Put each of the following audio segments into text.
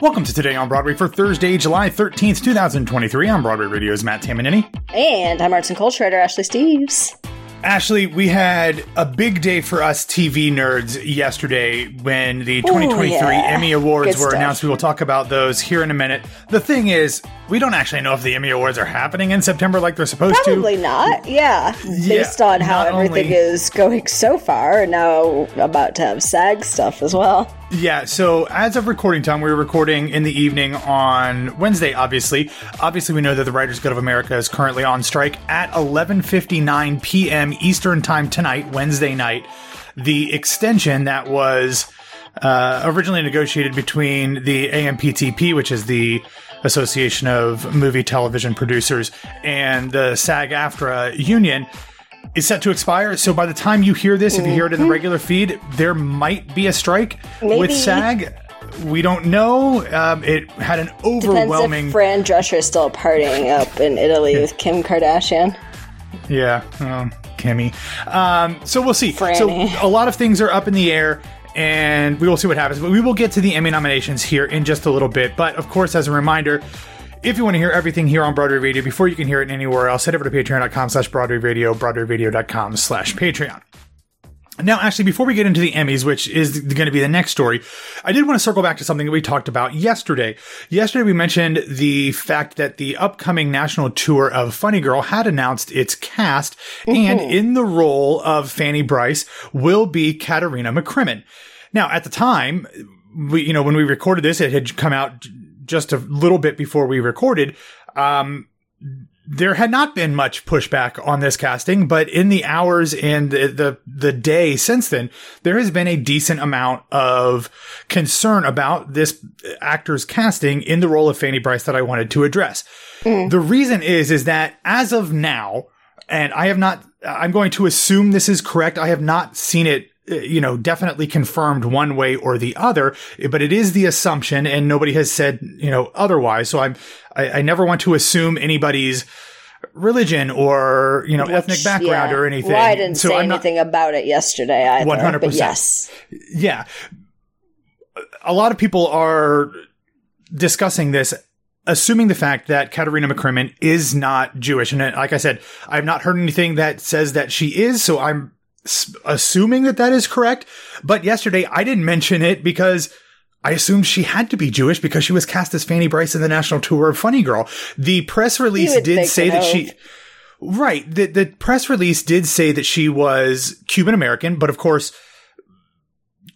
Welcome to Today on Broadway for Thursday, July 13th, 2023. I'm Broadway Radio's Matt Tamanini. And I'm arts and culture editor Ashley Steves. Ashley, we had a big day for us TV nerds yesterday when the 2023 yeah. Emmy Awards Good were stuff. announced. We will talk about those here in a minute. The thing is, we don't actually know if the Emmy Awards are happening in September like they're supposed to. Probably not. Yeah. Based on how everything only- is going so far, and now about to have SAG stuff as well. Yeah, so as of recording time, we were recording in the evening on Wednesday, obviously. Obviously, we know that the Writers Guild of America is currently on strike at 11.59 p.m. Eastern Time tonight, Wednesday night. The extension that was uh, originally negotiated between the AMPTP, which is the Association of Movie Television Producers, and the SAG AFTRA union, is set to expire. So by the time you hear this, if you hear it in the regular feed, there might be a strike with Mm-hmm. SAG. We don't know. Um, it had an overwhelming. Depends if Fran Drescher is still partying up in Italy with Kim Kardashian. Yeah, um, Kimmy. Um, so we'll see. Franny. So a lot of things are up in the air, and we will see what happens. But we will get to the Emmy nominations here in just a little bit. But of course, as a reminder. If you want to hear everything here on Broadway Radio before you can hear it anywhere else, head over to patreon.com slash Broadway Radio, broadwayradio.com slash Patreon. Now, actually, before we get into the Emmys, which is going to be the next story, I did want to circle back to something that we talked about yesterday. Yesterday, we mentioned the fact that the upcoming national tour of Funny Girl had announced its cast, and in the role of Fanny Brice will be Katerina McCrimmon. Now, at the time, we, you know, when we recorded this, it had come out just a little bit before we recorded. Um, there had not been much pushback on this casting, but in the hours and the, the the day since then, there has been a decent amount of concern about this actor's casting in the role of Fanny Brice that I wanted to address. Mm. The reason is is that as of now, and I have not, I'm going to assume this is correct. I have not seen it. Uh, You know, definitely confirmed one way or the other, but it is the assumption, and nobody has said you know otherwise. So I'm, I, I never want to assume anybody's religion or you know ethnic background yeah. or anything. Well, I didn't so say I'm not- anything about it yesterday either. 100%. But yes. yeah. A lot of people are discussing this, assuming the fact that Katerina McCrimmon is not Jewish. And uh, like I said, I've not heard anything that says that she is, so I'm assuming that that is correct. But yesterday I didn't mention it because I assumed she had to be Jewish because she was cast as Fanny Brice in the national tour of Funny Girl. The press release did say that she. Right. The the press release did say that she was Cuban American, but of course,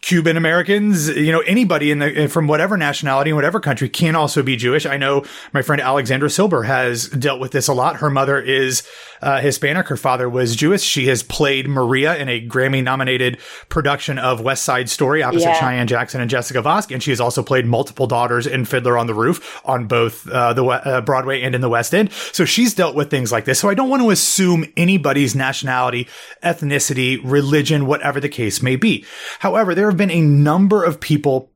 Cuban Americans, you know, anybody in the eh, from whatever nationality in whatever country can also be Jewish. I know my friend Alexandra Silber has dealt with this a lot. Her mother is uh, Hispanic. Her father was Jewish. She has played Maria in a Grammy nominated production of West Side Story opposite Yeah. Cheyenne Jackson and Jessica Vosk, and she has also played multiple daughters in Fiddler on the Roof on both uh, the uh, Broadway and in the West End. So she's dealt with things like this. So I don't want to assume anybody's nationality, ethnicity, religion, whatever the case may be. However, there have been a number of people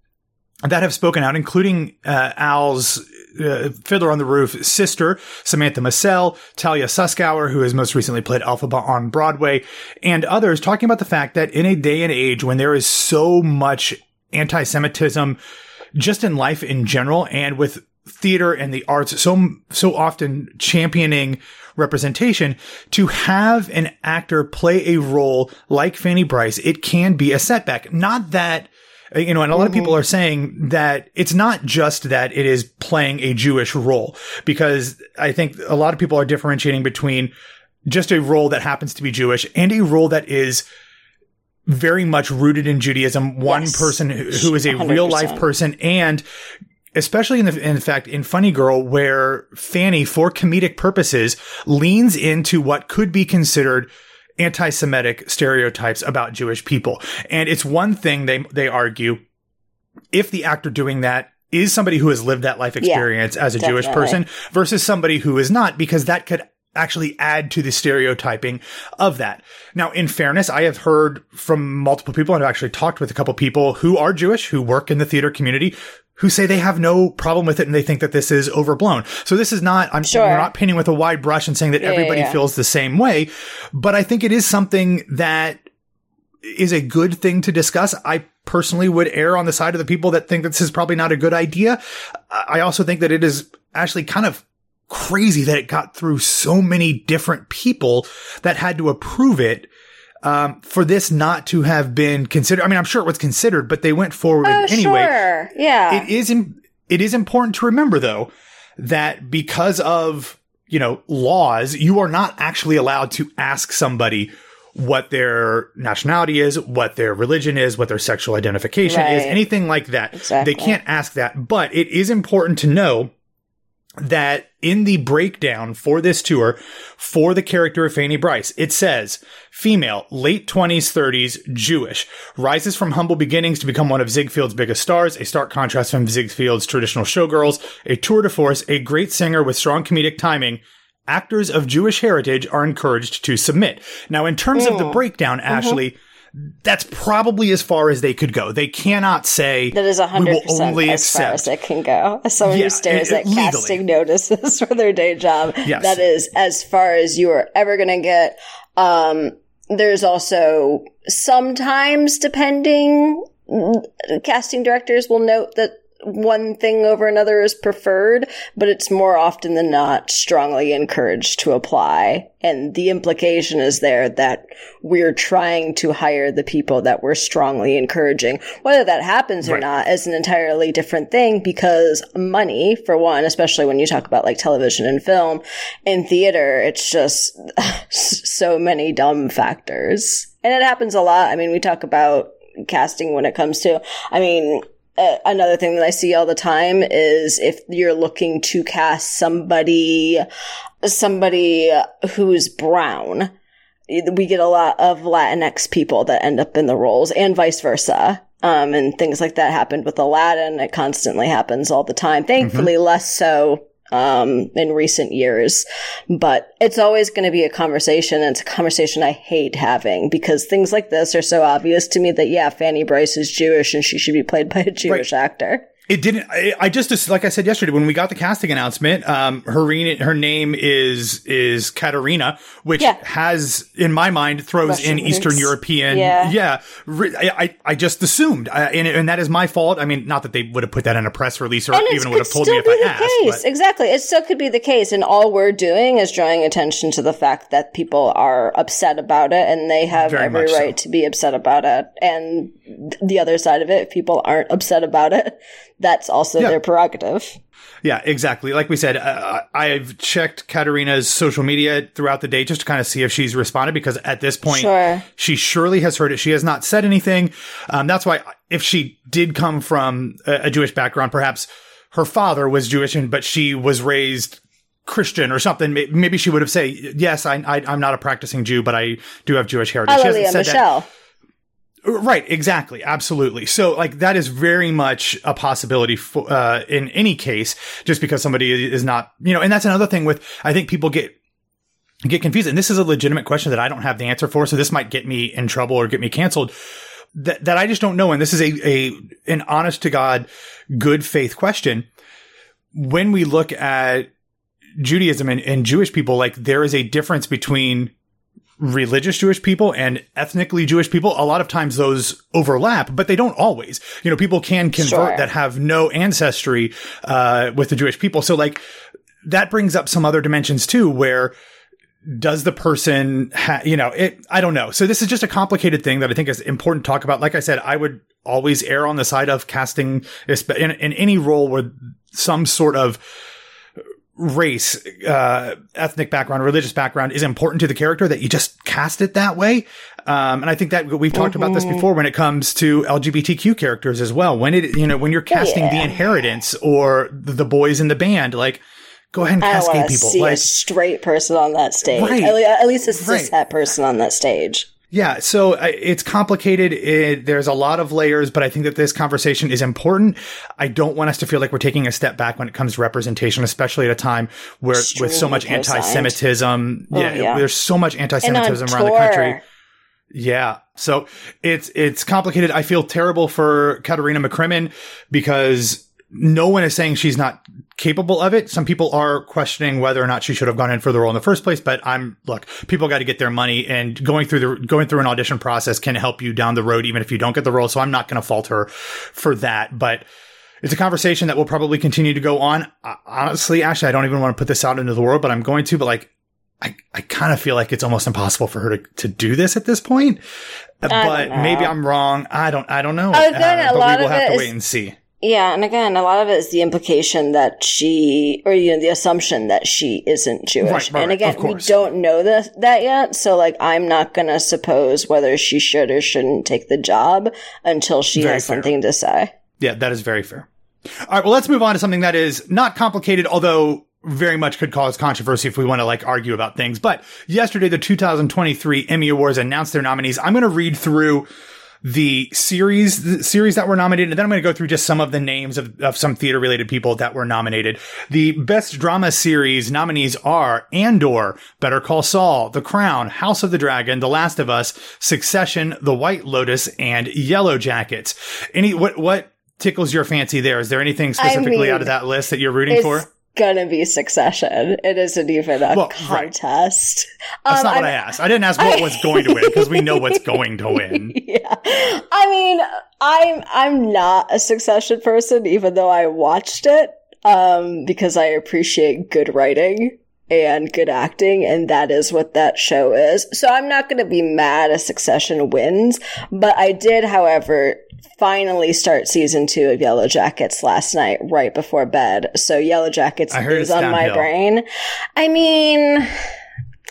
that have spoken out, including uh, Al's uh, Fiddler on the Roof sister, Samantha Massell, Talia Suskauer, who has most recently played Elphaba on Broadway, and others talking about the fact that in a day and age when there is so much anti-Semitism just in life in general and with theater and the arts so so often championing representation to have an actor play a role like Fanny Brice it can be a setback. Not that you know and a lot of people mm-hmm. are saying that it's not just that it is playing a Jewish role because I think a lot of people are differentiating between just a role that happens to be Jewish and a role that is very much rooted in Judaism. One Yes. person who, who is a real life person and especially in the in fact in Funny Girl where Fanny for comedic purposes leans into what could be considered anti-Semitic stereotypes about Jewish people. And it's one thing they they argue if the actor doing that is somebody who has lived that life experience as a Jewish person versus somebody who is not, because that could actually add to the stereotyping of that. Now, in fairness, I have heard from multiple people and I've actually talked with a couple people who are Jewish, who work in the theater community, who say they have no problem with it and they think that this is overblown. So this is not, I'm Sure. we're not painting with a wide brush and saying that Yeah, yeah, everybody yeah. feels the same way, but I think it is something that is a good thing to discuss. I personally would err on the side of the people that think that this is probably not a good idea. I also think that it is actually kind of crazy that it got through so many different people that had to approve it. Um, for this not to have been considered. I mean, I'm sure it was considered, but they went forward Oh, anyway. sure. Yeah. It is, im- it is important to remember though, that because of, you know, laws, you are not actually allowed to ask somebody what their nationality is, what their religion is, what their sexual identification is, anything like that. Exactly. They can't ask that, but it is important to know that in the breakdown for this tour for the character of Fanny Brice, it says female, late 20s, 30s, Jewish, rises from humble beginnings to become one of Ziegfeld's biggest stars, a stark contrast from Ziegfeld's traditional showgirls, a tour de force, a great singer with strong comedic timing. Actors of Jewish heritage are encouraged to submit. Now, in terms of the oh. breakdown, mm-hmm. Ashley, that's probably as far as they could go. They cannot say That is hundred percent as far as it can go. As someone Yeah, who stares it- at legally. casting notices for their day job, Yes. that is as far as you are ever going to get. Um, there's also sometimes, depending, mm, casting directors will note that one thing over another is preferred, but it's more often than not strongly encouraged to apply. And the implication is there that we're trying to hire the people that we're strongly encouraging. Whether that happens or Right. not is an entirely different thing because money, for one, especially when you talk about like television and film and theater, it's just so many dumb factors. And it happens a lot. I mean, we talk about casting when it comes to, I mean, uh, another thing that I see all the time is if you're looking to cast somebody, somebody who's brown, we get a lot of Latinx people that end up in the roles and vice versa. Um, and things like that happened with Aladdin. It constantly happens all the time. Thankfully, less so, um, in recent years, but it's always going to be a conversation. And it's a conversation I hate having because things like this are so obvious to me that, yeah, Fanny Brice is Jewish and she should be played by a Jewish actor. It didn't. I, I just like I said yesterday when we got the casting announcement. Um, her her name is is Katerina, which Yeah. has in my mind throws Russian in Eastern. European. Yeah. yeah. I, I I just assumed, uh, and and that is my fault. I mean, not that they would have put that in a press release or And even would have told me if I the asked. case. but- Exactly. It still could be the case. And all we're doing is drawing attention to the fact that people are upset about it and they have Very every much so. right to be upset about it. And the other side of it, if people aren't upset about it, that's also Yeah. their prerogative. Yeah, exactly. Like we said, uh, I've checked Katerina's social media throughout the day just to kind of see if she's responded because at this point, Sure. she surely has heard it. She has not said anything. Um, that's why if she did come from a, a Jewish background, perhaps her father was Jewish and, but she was raised Christian or something. Maybe she would have said, yes, I, I, I'm not a practicing Jew, but I do have Jewish heritage. She hasn't Hallelujah, said that. Right, exactly, absolutely. So, like, that is very much a possibility for, uh, in any case, just because somebody is not, you know, and that's another thing with, I think people get, get confused. And this is a legitimate question that I don't have the answer for. So this might get me in trouble or get me canceled that, that I just don't know. And this is a, a, an honest to God, good faith question. When we look at Judaism and, and Jewish people, like, there is a difference between religious Jewish people and ethnically Jewish people, a lot of times those overlap, but they don't always. You know, people can convert Sure. that have no ancestry uh, with the Jewish people. So, like, that brings up some other dimensions too, where does the person, ha- you know, it, I don't know. So this is just a complicated thing that I think is important to talk about. Like I said, I would always err on the side of casting in, in any role where some sort of race, uh, ethnic background, religious background is important to the character that you just cast it that way. Um, and I think that we've talked about this before when it comes to LGBTQ characters as well. When it, you know, when you're casting the inheritance or the, boys in the band, like, go ahead and I cast people. see Like, a straight person on that stage. Right. At, le- at least a Right. person on that stage. Yeah, so uh, it's complicated. It, there's a lot of layers, but I think that this conversation is important. I don't want us to feel like we're taking a step back when it comes to representation, especially at a time where with so much Extremely anti-Semitism. Oh, yeah, yeah. there's so much anti-Semitism around the country. Yeah. So it's, it's complicated. I feel terrible for Katerina McCrimmon because no one is saying she's not capable of it. Some people are questioning whether or not she should have gone in for the role in the first place, but I'm look, people got to get their money and going through the going through an audition process can help you down the road even if you don't get the role. So I'm not going to fault her for that, but it's a conversation that will probably continue to go on. Honestly, actually, I don't even want to put this out into the world, but I'm going to, but like I, I kind of feel like it's almost impossible for her to, to do this at this point. but maybe I'm wrong. I don't I don't know. Oh, uh, a but lot we will have to is- wait and see. Yeah, and again, a lot of it is the implication that she, or you know, the assumption that she isn't Jewish. Right, right, and again, we don't know that that yet. So, like, I'm not gonna suppose whether she should or shouldn't take the job until she Very has fair. something to say. Yeah, that is very fair. All right, well, let's move on to something that is not complicated, although very much could cause controversy if we want to like argue about things. But yesterday, the 2023 Emmy Awards announced their nominees. I'm going to read through the series, the series that were nominated, and then I'm going to go through just some of the names of, of some theater related people that were nominated. The best drama series nominees are Andor, Better Call Saul, The Crown, House of the Dragon, The Last of Us, Succession, The White Lotus, and Yellow Jackets. Any, what, what tickles your fancy there? Is there anything specifically mean, out of that list that you're rooting for? Gonna be Succession. It isn't even a Well, right. contest. That's Um, not what I'm- I asked. I didn't ask what was going to win because we know what's going to win. yeah. I mean, I'm I'm not a Succession person, even though I watched it, um, because I appreciate good writing and good acting, and that is what that show is. So I'm not going to be mad if Succession wins, but I did, however, finally start season two of Yellow Jackets last night, right before bed. So Yellow Jackets is on my brain. I mean.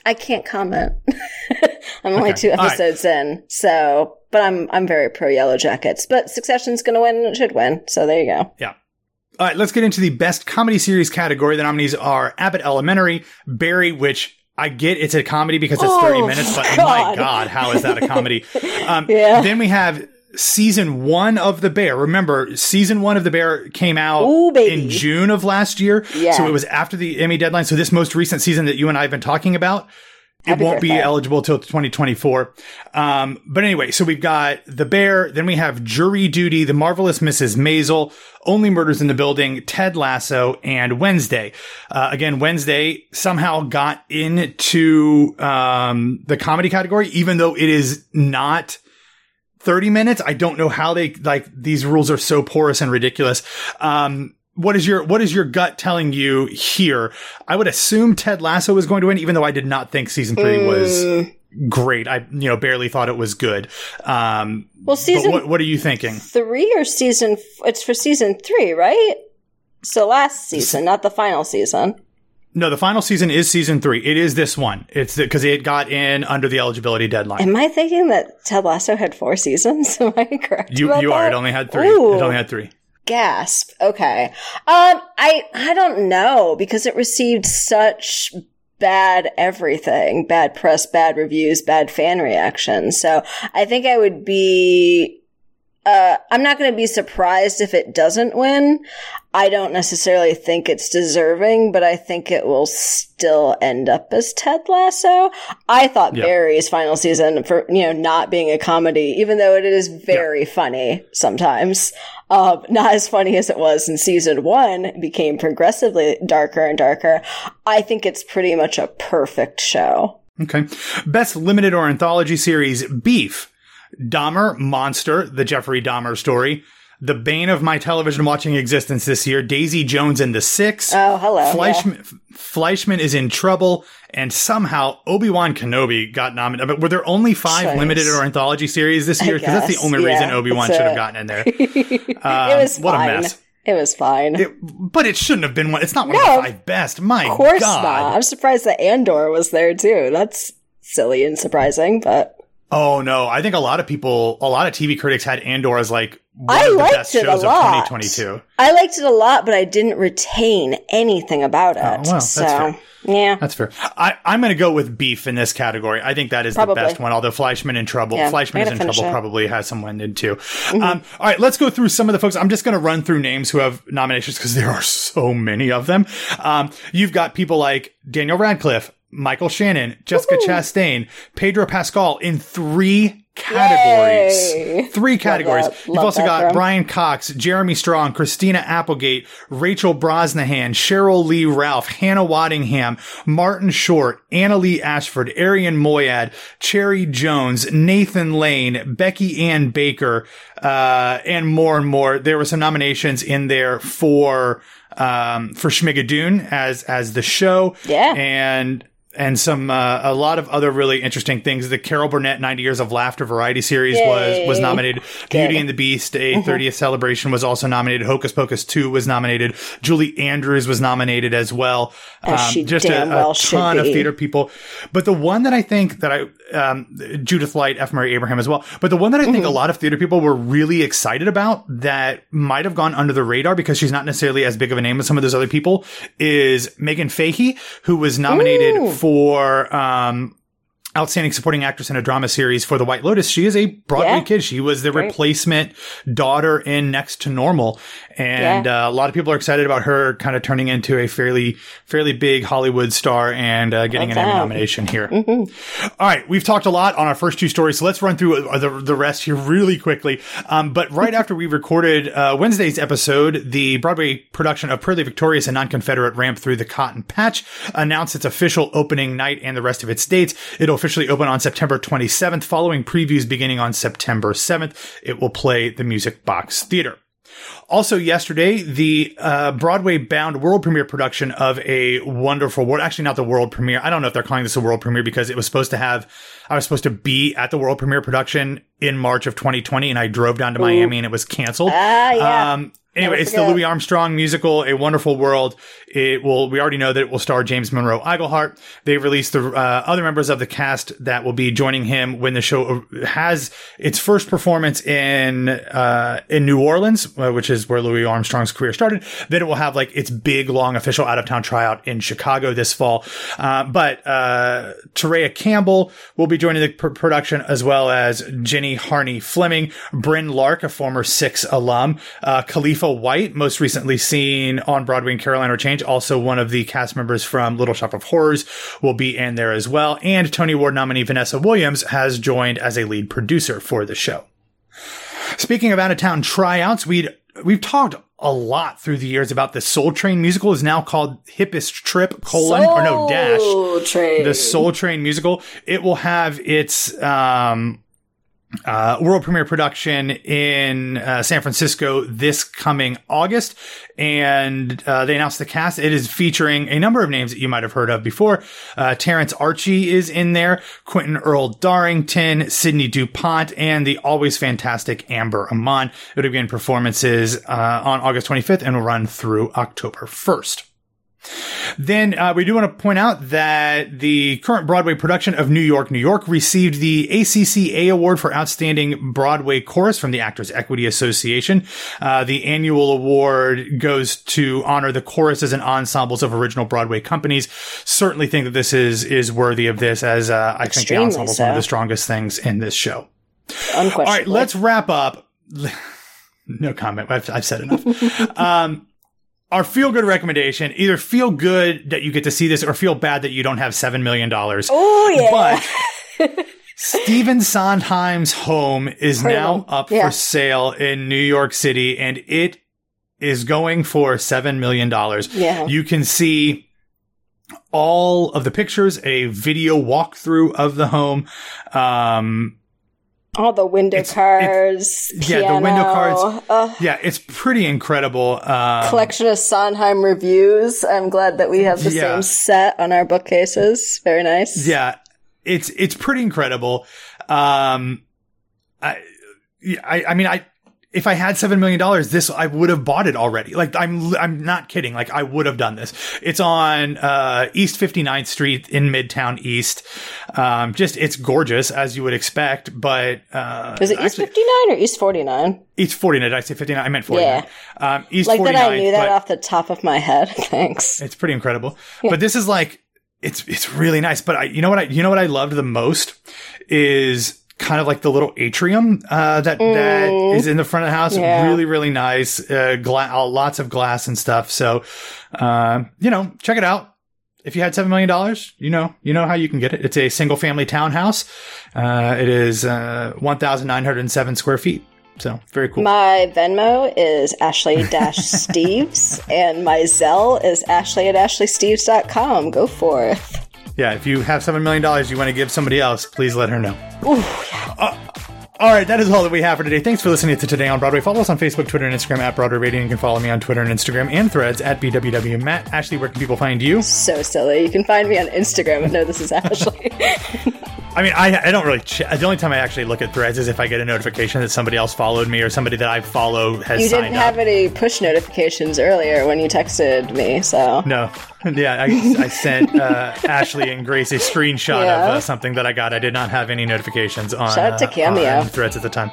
I can't comment. I'm only Okay. two All right. episodes in, so but I'm I'm very pro Yellow Jackets. But Succession's going to win, and it should win. So there you go. Yeah. All right, let's get into the best comedy series category. The nominees are Abbott Elementary, Barry, which I get it's a comedy because it's 30 Oh, minutes, but my God. God, how is that a comedy? Um, Yeah. Then we have season one of The Bear. Remember, season one of The Bear came out Ooh, in June of last year. Yeah. So it was after the Emmy deadline. So this most recent season that you and I have been talking about, Happy it won't be eligible till 2024. Um, but anyway, so we've got The Bear, then we have Jury Duty, The Marvelous Mrs. Maisel, Only Murders in the Building, Ted Lasso, and Wednesday. Uh, again, Wednesday somehow got into um, the comedy category, even though it is not 30 minutes. I don't know how they like these rules are so porous and ridiculous. Um, what is your what is your gut telling you here? I would assume Ted Lasso is going to win, even though I did not think season three was Mm, great. I you know barely thought it was good. Um, well, but season what what are you thinking? three or season? f- It's for season three, right? So last season, not the final season. No, the final season is season three. It is this one. It's because it got in under the eligibility deadline. Am I thinking that Ted Lasso had four seasons? Am I correct? You about you are. that? It only had three. Ooh. It only had three. Gasp. Okay. Um, I I don't know because it received such bad everything, bad press, bad reviews, bad fan reactions. So I think I would be. Uh, I'm not going to be surprised if it doesn't win. I don't necessarily think it's deserving, but I think it will still end up as Ted Lasso. I thought. Barry's final season for, you know, not being a comedy, even though it is very funny sometimes, uh, not as funny as it was in season one, became progressively darker and darker. I think it's pretty much a perfect show. Okay. Best limited or anthology series Beef, Dahmer, Monster, the Jeffrey Dahmer story, the bane of my television watching existence this year, Daisy Jones and the Six. Oh, hello. Fleishman, Fleishman is in trouble, and somehow Obi Wan Kenobi got nominated. But were there only five Nice. limited or anthology series this year? Because that's the only reason Obi Wan should have gotten in there. it Um, was what fine. a mess. It was fine. It- but it shouldn't have been one. It's not one No, of the five best. My of course God. not. I'm surprised that Andor was there too. That's silly and surprising, but Oh no, I think a lot of people, a lot of TV critics had Andor as like one I of the best shows of lot. 2022. I liked it a lot, but I didn't retain anything about it. Oh, well, so, fair. yeah. That's fair. I, I'm going to go with Beef in this category. I think that is Probably. the best one. Although Fleishman in trouble, Yeah, Fleishman is in trouble. it. Mm-hmm. Probably has some winded too. Um, all right, let's go through some of the folks. I'm just going to run through names who have nominations because there are so many of them. Um, you've got people like Daniel Radcliffe. Michael Shannon, Jessica Chastain, Pedro Pascal in three categories. Yay. Three categories. that. You've also got. Brian Cox, Jeremy Strong, Christina Applegate, Rachel Brosnahan, Cheryl Lee Ralph, Hannah Waddingham, Martin Short, Annaleigh Ashford, Arian Moayed, Cherry Jones, Nathan Lane, Becky Ann Baker, uh, and more and more. There were some nominations in there for um, for Schmigadoon as as the show, Yeah. and and some uh, a lot of other really interesting things. The Carol Burnett 90 Years of Laughter variety series was was Yay. nominated. Beauty and the Beast, a 30th celebration, was also nominated. Hocus Pocus 2 was nominated. Julie Andrews was nominated as well. Um, As she just a, a well ton of theater people. But the one that I think that I um, Judith Light, F. Murray Abraham as well. But the one that I think Mm-hmm. a lot of theater people were really excited about that might have gone under the radar because she's not necessarily as big of a name as some of those other people is Meghann Fahy, who was nominated Ooh. For um, Outstanding Supporting Actress in a Drama Series for The White Lotus. She is a Broadway Yeah. kid. She was the Great. replacement daughter in Next to Normal. And uh, a lot of people are excited about her kind of turning into a fairly, fairly big Hollywood star and uh, getting Love an Emmy nomination here. All right, we've talked a lot on our first two stories, so let's run through uh, the, the rest here really quickly. Um, but right after we recorded uh, Wednesday's episode, the Broadway production of Purlie Victorious and Non-Confederate Romp Through the Cotton Patch announced its official opening night and the rest of its dates. It'll officially open on September 27th, following previews beginning on September 7th. It will play the Music Box Theater. Also, yesterday, the uh, Broadway bound world premiere production of a wonderful world, actually not the world premiere. I don't know if they're calling this a world premiere because it was supposed to have, I was supposed to be at the world premiere production in March of 2020 and I drove down to Miami and it was canceled. Ah, yeah. Um, anyway, it's the. Louis Armstrong musical, A Wonderful World. It will, we already know that it will star James Monroe Iglehart. They released the uh, other members of the cast that will be joining him when the show has its first performance in, uh, in New Orleans, uh, which is where Louis Armstrong's career started. Then it will have like its big, long official out of town tryout in Chicago this fall. Uh, but, uh, Terea Campbell will be joining the pr- production as well as Jenny Harney Fleming, Bryn Lark, a former Six alum, uh, Khalifa White, most recently seen on Broadway in Caroline or Change, also one of the cast members from Little Shop of Horrors will be in there as well. And Tony Award nominee Vanessa Williams has joined as a lead producer for the show. Speaking of out of town tryouts, we'd we've talked a lot through the years about the Soul Train musical is now called Hippest Trip colon or no dash Soul Train. the Soul Train musical. It will have its um, uh, world premiere production in uh, San Francisco this coming August, and uh, they announced the cast. It is featuring a number of names that you might have heard of before. Uh, Terrence Archie is in there, Quentin Earl Darrington, Sidney Dupont, and the always fantastic Amber Iman. It'll begin performances uh, on August 25th and will run through October 1st. Then uh, we do want to point out that the current Broadway production of New York, New York received the ACCA Award for Outstanding Broadway Chorus from the Actors Equity Association. Uh, the annual award goes to honor the choruses and ensembles of original Broadway companies. Certainly think that this is is worthy of this, as uh, I think the Extremely ensemble is one of the strongest things in this show. All right, let's wrap up. No comment. I've, I've said enough. um, our feel good recommendation either feel good that you get to see this or feel bad that you don't have $7 million. Oh yeah. But Stephen Sondheim's home is now up Yeah. for sale in New York City and it is going for $7 million. Yeah. You can see all of the pictures, a video walkthrough of the home. Um, All the window It's- cars. yeah, the window cards. uh, yeah, it's pretty incredible. Um, collection of Sondheim reviews. I'm glad that we have the Yeah. same set on our bookcases. Very nice. Yeah, it's it's pretty incredible. Um, I, I, I mean, I if I had seven million dollars, this I would have bought it already. Like I'm I'm not kidding. Like I would have done this. It's on uh, East 59th Street in Midtown East. Um, just it's gorgeous as you would expect, but uh, Is it East actually, 59 or East 49? East 49. Did I say 59? I meant 49. Um, East Like 49. that I knew that off the top of my head. Thanks. It's pretty incredible. But this is like it's it's really nice. But I you know what I you know what I loved the most is kind of like the little atrium uh, that that is in the front of the house. Mm. Yeah. Really really nice. Uh, gla- uh, lots of glass and stuff. So uh, you know check it out. if you had $7 million, you know, you know how you can get it. It's a single family townhouse. Uh, it is uh, 1,907 square feet. So very cool. My Venmo is Ashley Dash Steves, and my Zelle is Ashley at AshleySteves.com. Go forth. Yeah, if you have $7 million you want to give somebody else, please let her know. Ooh, yeah. Uh, all right, that is all that we have for today. Thanks for listening to Today on Broadway. Follow us on Facebook, Twitter, and Instagram at Broadway Radio. You can follow me on Twitter and Instagram and threads at BWW Matt. Ashley, where can people find you? So silly. You can find me on Instagram and know this is Ashley. I mean, I, I don't really. Ch- the only time I actually look at threads is if I get a notification that somebody else followed me or somebody that I follow has. You didn't have up. any push notifications earlier when you texted me, so no. Yeah, I, I sent uh, Ashley and Grace a screenshot yeah. of uh, something that I got. I did not have any notifications on. Shout out to uh, Cameo threads at the time.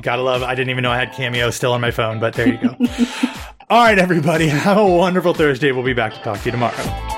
Gotta love. I didn't even know I had Cameo still on my phone, but there you go. All right, everybody, have a wonderful Thursday. We'll be back to talk to you tomorrow.